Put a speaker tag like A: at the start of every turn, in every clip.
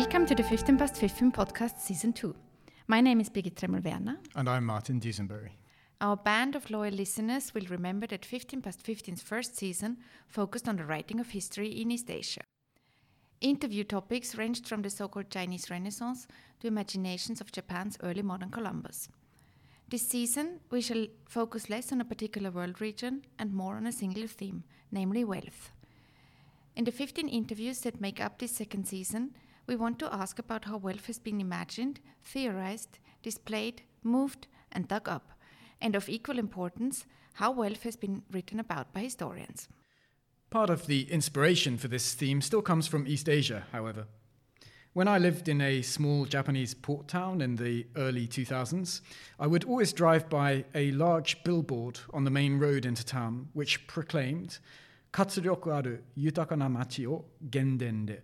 A: Welcome to the 15 past 15 podcast season 2. My name is Birgit Tremml-Werner.
B: And I'm Martin Dusinberre.
A: Our band of loyal listeners will remember that 15 past 15's first season focused on the writing of history in East Asia. Interview topics ranged from the so called Chinese Renaissance to imaginations of Japan's early modern Columbus. This season, we shall focus less on a particular world region and more on a single theme, namely wealth. In the 15 interviews that make up this second season, we want to ask about how wealth has been imagined, theorized, displayed, moved, and dug up, and of equal importance, how wealth has been written about by historians.
B: Part of the inspiration for this theme still comes from East Asia, however. When I lived in a small Japanese port town in the early 2000s, I would always drive by a large billboard on the main road into town which proclaimed, Katsuryoku aru yutaka na machi o genden de.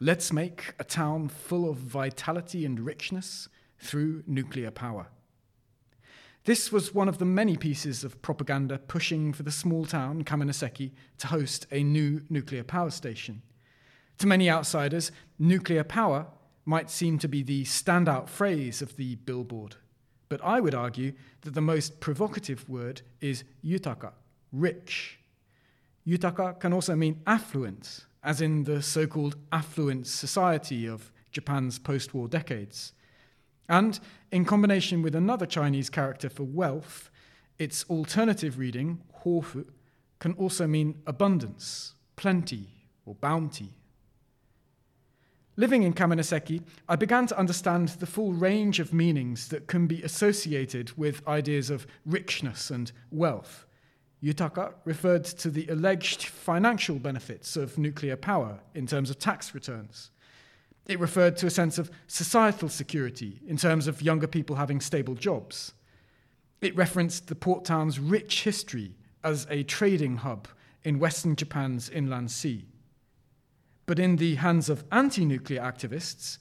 B: Let's make a town full of vitality and richness through nuclear power. This was one of the many pieces of propaganda pushing for the small town Kaminoseki to host a new nuclear power station. To many outsiders, nuclear power might seem to be the standout phrase of the billboard, but I would argue that the most provocative word is yutaka, rich. Yutaka can also mean affluent, as in the so called affluent society of Japan's post war decades. And in combination with another Chinese character for wealth, its alternative reading, hofu, can also mean abundance, plenty, or bounty. Living in Kaminoseki, I began to understand the full range of meanings that can be associated with ideas of richness and wealth. Yutaka referred to the alleged financial benefits of nuclear power in terms of tax returns. It referred to a sense of societal security in terms of younger people having stable jobs. It referenced the port town's rich history as a trading hub in Western Japan's inland sea. But in the hands of anti nuclear activists,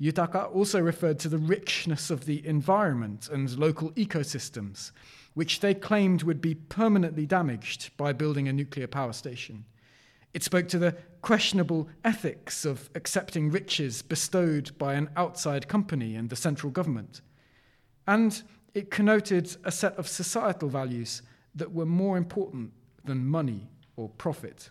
B: Yutaka also referred to the richness of the environment and local ecosystems which they claimed would be permanently damaged by building a nuclear power station. It spoke to the questionable ethics of accepting riches bestowed by an outside company and the central government. And it connoted a set of societal values that were more important than money or profit.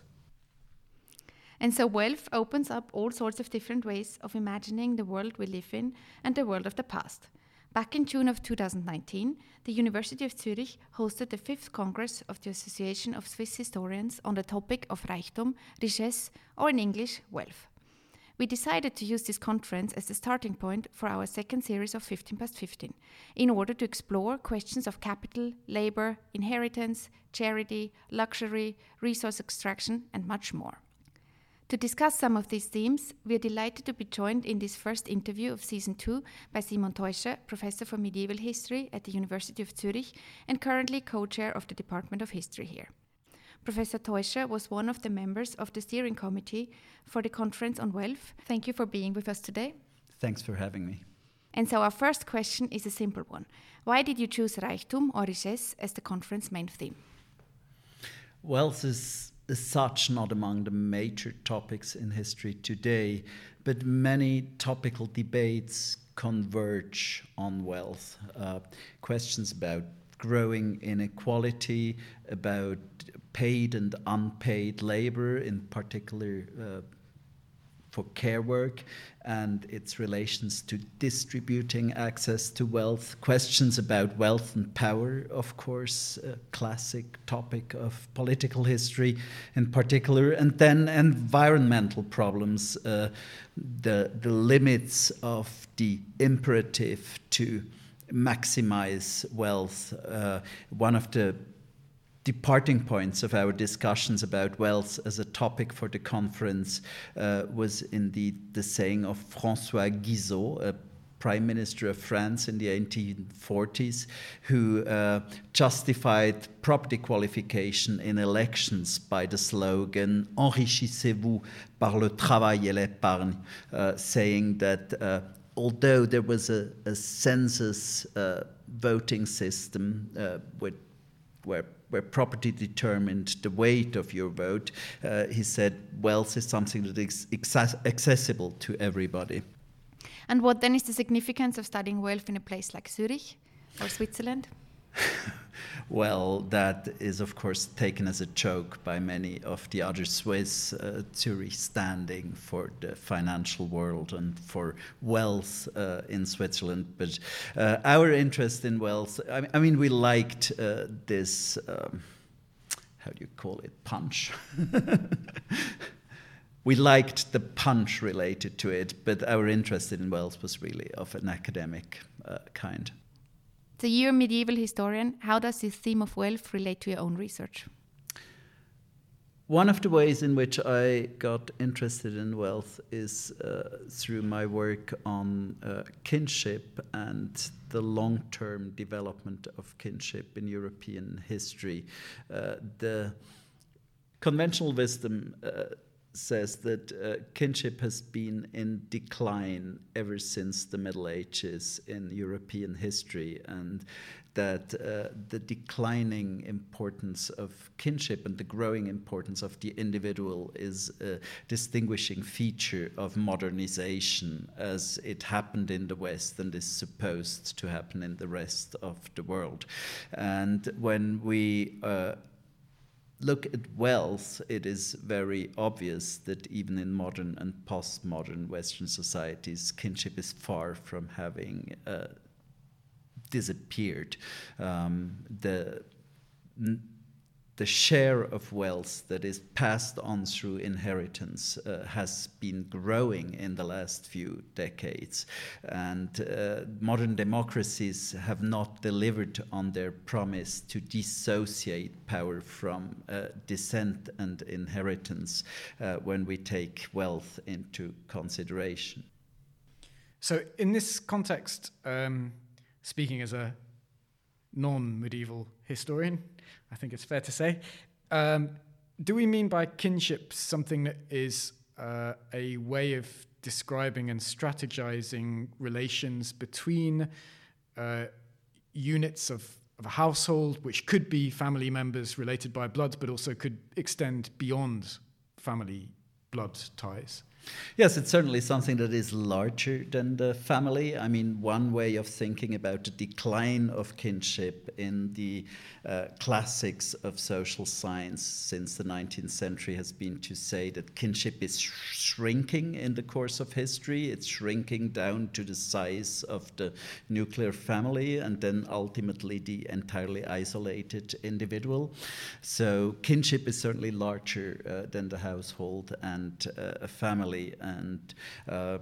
A: And so wealth opens up all sorts of different ways of imagining the world we live in and the world of the past. Back in June of 2019, the University of Zurich hosted the fifth Congress of the Association of Swiss Historians on the topic of Reichtum, Richesse, or in English, wealth. We decided to use this conference as the starting point for our second series of 15 past 15, in order to explore questions of capital, labor, inheritance, charity, luxury, resource extraction, and much more. To discuss some of these themes, we are delighted to be joined in this first interview of season two by Simon Teuscher, professor for medieval history at the University of Zurich and currently co chair of the Department of History here. Professor Teuscher was one of the members of the steering committee for the conference on wealth. Thank you for being with us today.
C: Thanks for having me.
A: And so, our first question is a simple one Why did you choose Reichtum or Richesse as the conference main theme?
C: Wealth is is such not among the major topics in history today, but many topical debates converge on wealth. Uh, questions about growing inequality, about paid and unpaid labor, in particular uh, for care work and its relations to distributing access to wealth, questions about wealth and power, of course, a classic topic of political history in particular, and then environmental problems, uh, the, the limits of the imperative to maximize wealth. Uh, one of the departing points of our discussions about wealth as a topic for the conference uh, was indeed the saying of Francois Guizot, a prime minister of France in the 1840s, who uh, justified property qualification in elections by the slogan Enrichissez-vous par le travail et l'épargne, uh, saying that uh, although there was a, a census uh, voting system uh, with where where property determined the weight of your vote, uh, he said wealth is something that is accessible to everybody.
A: And what then is the significance of studying wealth in a place like Zurich or Switzerland?
C: well, that is, of course, taken as a joke by many of the other Swiss, uh, Zurich standing for the financial world and for wealth uh, in Switzerland. But uh, our interest in wealth, I, I mean, we liked uh, this, um, how do you call it, punch. we liked the punch related to it, but our interest in wealth was really of an academic uh, kind.
A: So you're a medieval historian. How does this theme of wealth relate to your own research?
C: One of the ways in which I got interested in wealth is uh, through my work on uh, kinship and the long term development of kinship in European history. Uh, the conventional wisdom uh, says that uh, kinship has been in decline ever since the Middle Ages in European history, and that uh, the declining importance of kinship and the growing importance of the individual is a distinguishing feature of modernization as it happened in the West and is supposed to happen in the rest of the world. And when we uh, look at wealth, it is very obvious that even in modern and postmodern Western societies, kinship is far from having uh, disappeared. Um, the the share of wealth that is passed on through inheritance uh, has been growing in the last few decades. And uh, modern democracies have not delivered on their promise to dissociate power from uh, descent and inheritance uh, when we take wealth into consideration.
B: So, in this context, um, speaking as a non medieval historian, I think it's fair to say. Um, do we mean by kinship something that is uh, a way of describing and strategizing relations between uh, units of, of, a household, which could be family members related by blood, but also could extend beyond family blood ties?
C: Yes, it's certainly something that is larger than the family. I mean, one way of thinking about the decline of kinship in the uh, classics of social science since the 19th century has been to say that kinship is sh- shrinking in the course of history. It's shrinking down to the size of the nuclear family and then ultimately the entirely isolated individual. So, kinship is certainly larger uh, than the household and uh, a family family. And uh,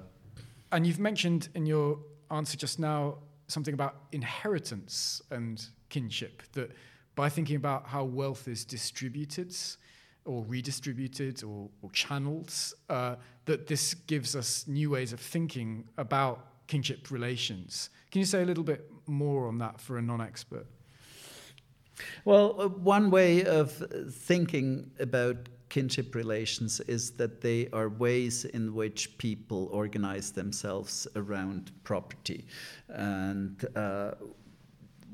B: and you've mentioned in your answer just now something about inheritance and kinship. That by thinking about how wealth is distributed or redistributed or, or channeled, uh, that this gives us new ways of thinking about kinship relations. Can you say a little bit more on that for a non-expert?
C: Well, uh, one way of thinking about kinship relations is that they are ways in which people organize themselves around property. And uh,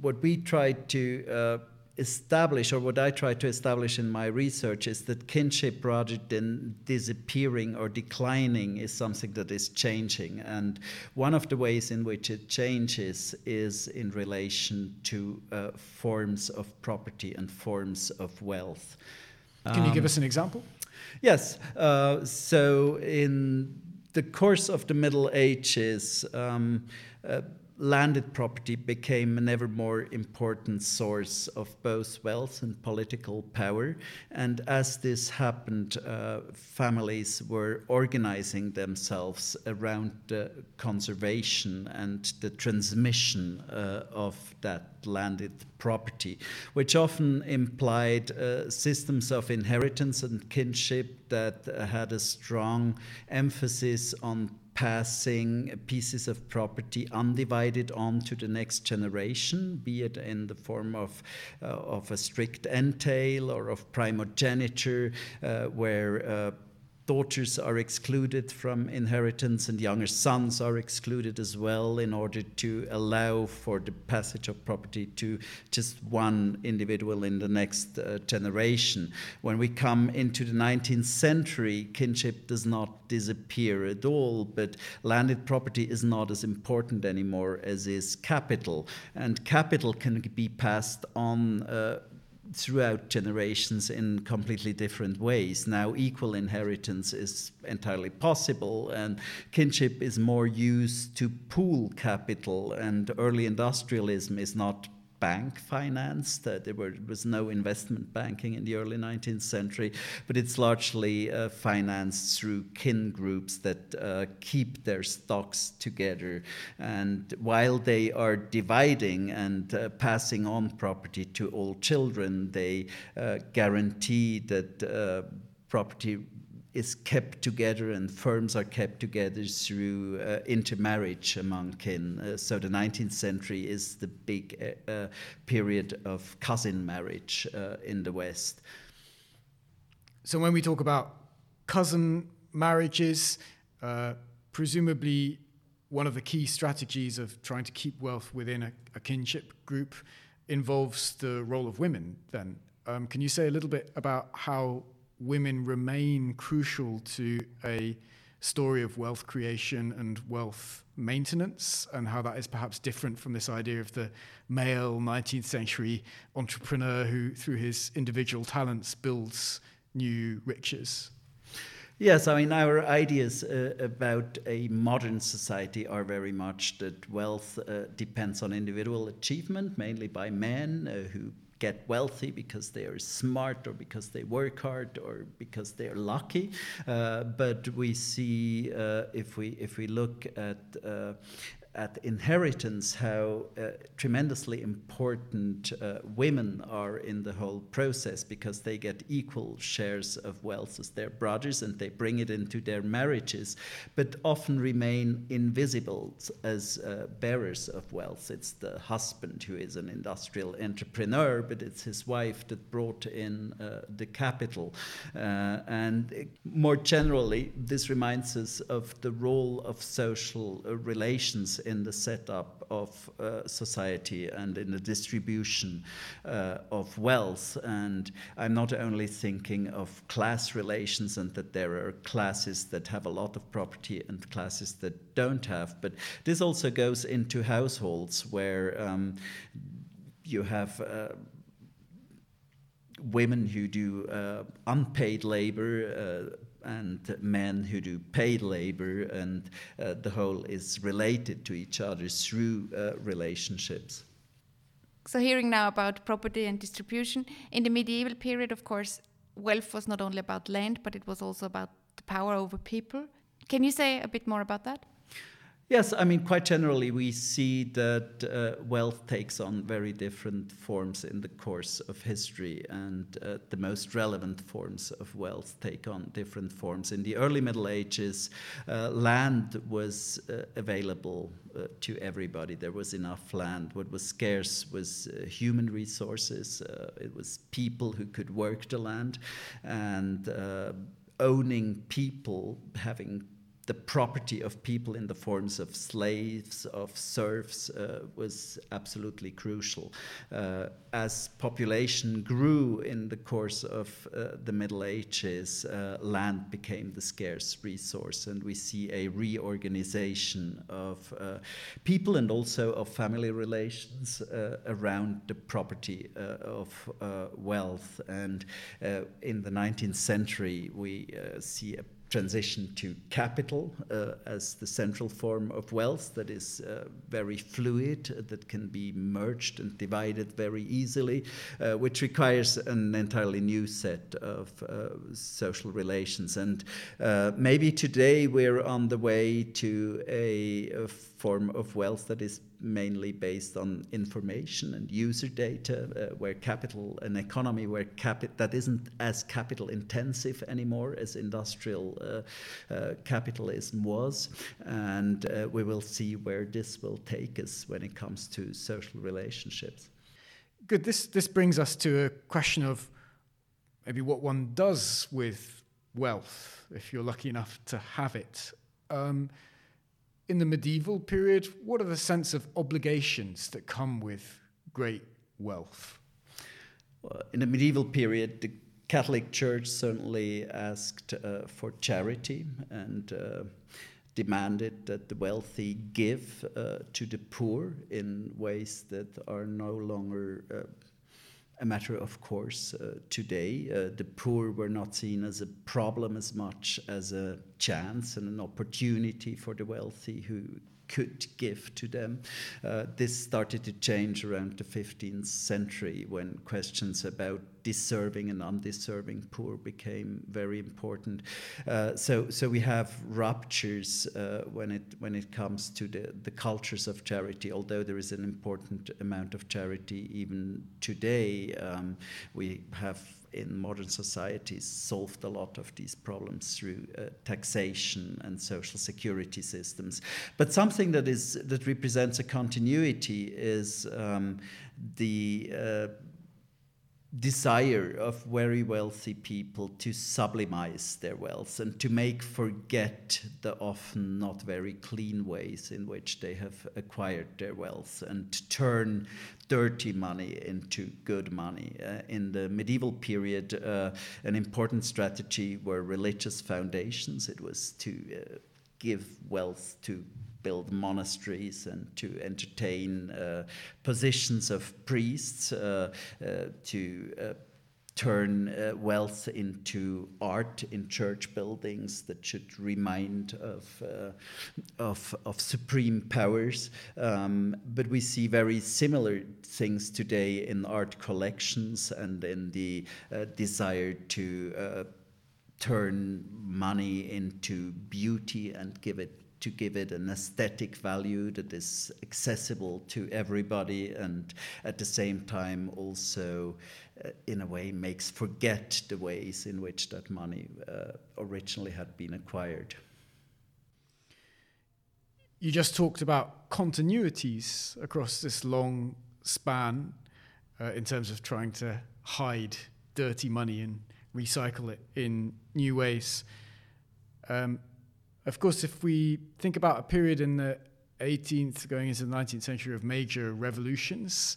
C: what we try to uh, establish, or what I try to establish in my research, is that kinship, rather than disappearing or declining, is something that is changing. And one of the ways in which it changes is in relation to uh, forms of property and forms of wealth.
B: Can you give um, us an example?
C: Yes. Uh, so, in the course of the Middle Ages, um, uh, landed property became an ever more important source of both wealth and political power. And as this happened, uh, families were organizing themselves around the conservation and the transmission uh, of that landed property, which often implied uh, systems of inheritance and kinship that had a strong emphasis on passing pieces of property undivided on to the next generation, be it in the form of, uh, of a strict entail or of primogeniture, uh, where uh, daughters are excluded from inheritance and younger sons are excluded as well in order to allow for the passage of property to just one individual in the next uh, generation. When we come into the 19th century, kinship does not disappear at all, but landed property is not as important anymore as is capital. And capital can be passed on. Uh, throughout generations in completely different ways. Now, equal inheritance is entirely possible, and kinship is more used to pool capital, and early industrialism is not bank financed. Uh, there were, was no investment banking in the early 19th century, but it's largely uh, financed through kin groups that uh, keep their stocks together. And while they are dividing and uh, passing on property to all children, they uh, guarantee that uh, property is kept together and firms are kept together through uh, intermarriage among kin. Uh, so the 19th century is the big uh, uh period of cousin marriage uh, in the West.
B: So when we talk about cousin marriages, uh, presumably one of the key strategies of trying to keep wealth within a, a kinship group involves the role of women then. Um, can you say a little bit about how women remain crucial to a story of wealth creation and wealth maintenance, and how that is perhaps different from this idea of the male 19th century entrepreneur who, through his individual talents, builds new riches.
C: Yes, I mean, our ideas uh, about a modern society are very much that wealth uh, depends on individual achievement, mainly by men uh, who get wealthy because they are smart or because they work hard or because they are lucky. Uh, but we see uh, if we if we look at uh, at inheritance how uh, tremendously important uh, women are in the whole process because they get equal shares of wealth as their brothers and they bring it into their marriages, but often remain invisible as uh, bearers of wealth. It's the husband who is an industrial entrepreneur, but it's his wife that brought in uh, the capital. Uh, and more generally, this reminds us of the role of social uh, relations in the setup of uh, society and in the distribution uh, of wealth. And I'm not only thinking of class relations and that there are classes that have a lot of property and classes that don't have, but this also goes into households where um, you have. Uh, women who do uh, unpaid labor, uh, and men who do paid labor, and uh, the whole is related to each other through uh, relationships.
A: So, hearing now about property and distribution, in the medieval period, of course, wealth was not only about land, but it was also about the power over people. Can you say a bit more about that?
C: Yes, I mean, quite generally, we see that uh, wealth takes on very different forms in the course of history, and uh, the most relevant forms of wealth take on different forms. In the early Middle Ages, uh, land was uh, available uh, to everybody. There was enough land. What was scarce was uh, human resources, it was people who could work the land, and owning people, having the property of people in the forms of slaves, of serfs, uh, was absolutely crucial. Uh, as population grew in the course of uh, the Middle Ages, uh, land became the scarce resource, and we see a reorganization of uh, people and also of family relations uh, around the property of wealth. And in the 19th century, we see a transition to capital uh, as the central form of wealth that is uh, very fluid, uh, that can be merged and divided very easily, uh, which requires an entirely new set of uh, social relations. And maybe today we're on the way to a, a form of wealth that is mainly based on information and user data, uh, where capital, an economy where capi- that isn't as capital intensive anymore as industrial uh, uh, capitalism was. And uh, we will see where this will take us when it comes to social relationships.
B: Good. This, this brings us to a question of maybe what one does with wealth if you're lucky enough to have it. Um, in the medieval period, what are the sense of obligations that come with great wealth?
C: in the medieval period, the Catholic Church certainly asked uh, for charity and uh, demanded that the wealthy give uh, to the poor in ways that are no longer uh, a matter of course uh, today. Uh, the poor were not seen as a problem as much as a chance and an opportunity for the wealthy who could give to them. Uh, this started to change around the 15th century when questions about deserving and undeserving poor became very important. Uh, so, so we have ruptures uh, when it when it comes to the, the cultures of charity. Although there is an important amount of charity even today, um, we have in modern societies solved a lot of these problems through uh, taxation and social security systems. But something that is that represents a continuity is um, the uh, desire of very wealthy people to sublimize their wealth and to make forget the often not very clean ways in which they have acquired their wealth and to turn dirty money into good money. Uh, in the medieval period, uh, an important strategy were religious foundations. It was to uh, give wealth to build monasteries and to entertain uh, positions of priests, uh, uh, to uh, turn uh, wealth into art in church buildings that should remind of, uh, of, of, supreme powers. Um, but we see very similar things today in art collections and in the desire to turn money into beauty and give it to give it an aesthetic value that is accessible to everybody and at the same time also uh, in a way makes forget the ways in which that money uh, originally had been acquired.
B: You just talked about continuities across this long span uh, in terms of trying to hide dirty money and recycle it in new ways. Um, of course, if we think about a period in the 18th going into the 19th century of major revolutions,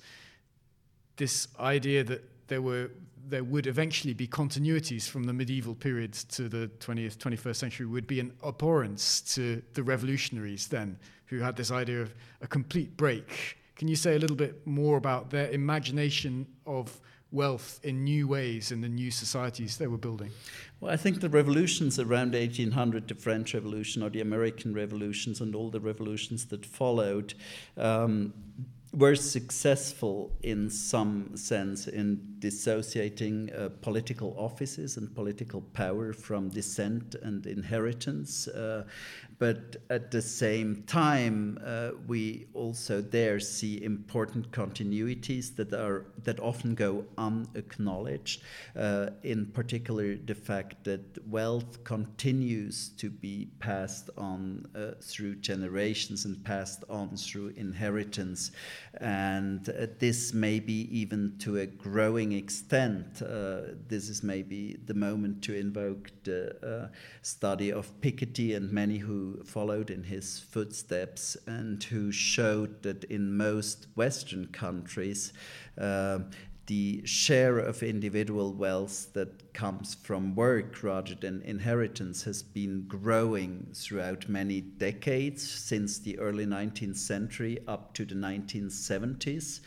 B: this idea that there were there would eventually be continuities from the medieval period to the 20th 21st century would be an abhorrence to the revolutionaries then who had this idea of a complete break. Can you say a little bit more about their imagination of wealth in new ways in the new societies they were building?
C: Well, I think the revolutions around 1800, the French Revolution or the American revolutions, and all the revolutions that followed, um, were successful in some sense in dissociating uh, political offices and political power from descent and inheritance. Uh, but at the same time, uh, we also there see important continuities that are that often go unacknowledged. Uh, in particular, the fact that wealth continues to be passed on uh, through generations and passed on through inheritance, and uh, this may be even to a growing extent. Uh, this is maybe the moment to invoke the uh, study of Piketty and many who followed in his footsteps and who showed that in most Western countries, uh, the share of individual wealth that comes from work rather than inheritance has been growing throughout many decades since the early 19th century up to the 1970s.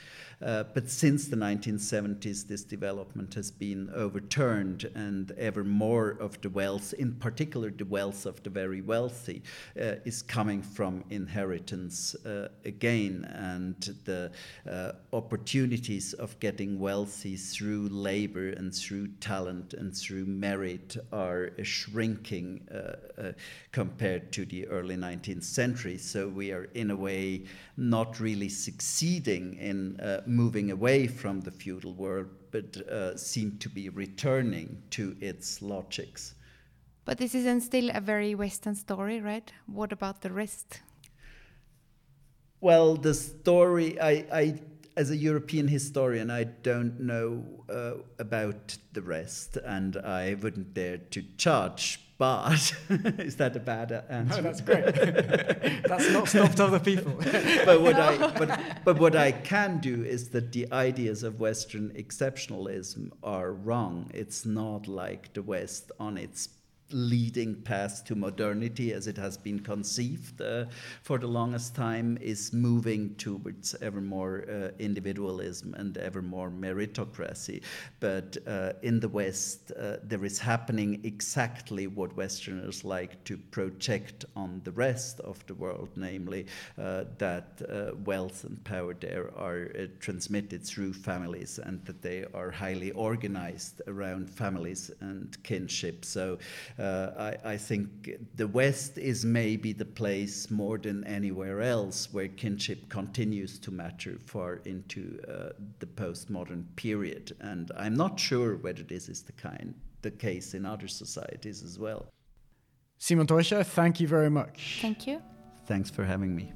C: Uh, but since the 1970s, this development has been overturned, and ever more of the wealth, in particular the wealth of the very wealthy, uh, is coming from inheritance uh, again. And the uh, opportunities of getting wealthy through labor and through talent and through merit are shrinking uh, compared to the early 19th century. So we are, in a way, not really succeeding in moving away from the feudal world, but uh, seem to be returning to its logics.
A: But this isn't still a very Western story, right? What about the rest?
C: Well, the story, I, I, as a European historian, I don't know uh, about the rest, and I wouldn't dare to judge. But is that a bad uh, answer?
B: No, that's great. that's not stopped other people.
C: but what I but, but what I can do is that the ideas of Western exceptionalism are wrong. It's not like the West on its leading path to modernity as it has been conceived uh, for the longest time is moving towards ever more uh, individualism and ever more meritocracy. But uh, in the West, uh, there is happening exactly what Westerners like to project on the rest of the world, namely uh, that uh, wealth and power there are transmitted through families and that they are highly organized around families and kinship. So I, I, think the West is maybe the place more than anywhere else where kinship continues to matter far into uh, the postmodern period. And I'm not sure whether this is the kind the case in other societies as well.
B: Simon Teuscher, thank you very much.
A: Thank you.
C: Thanks for having me.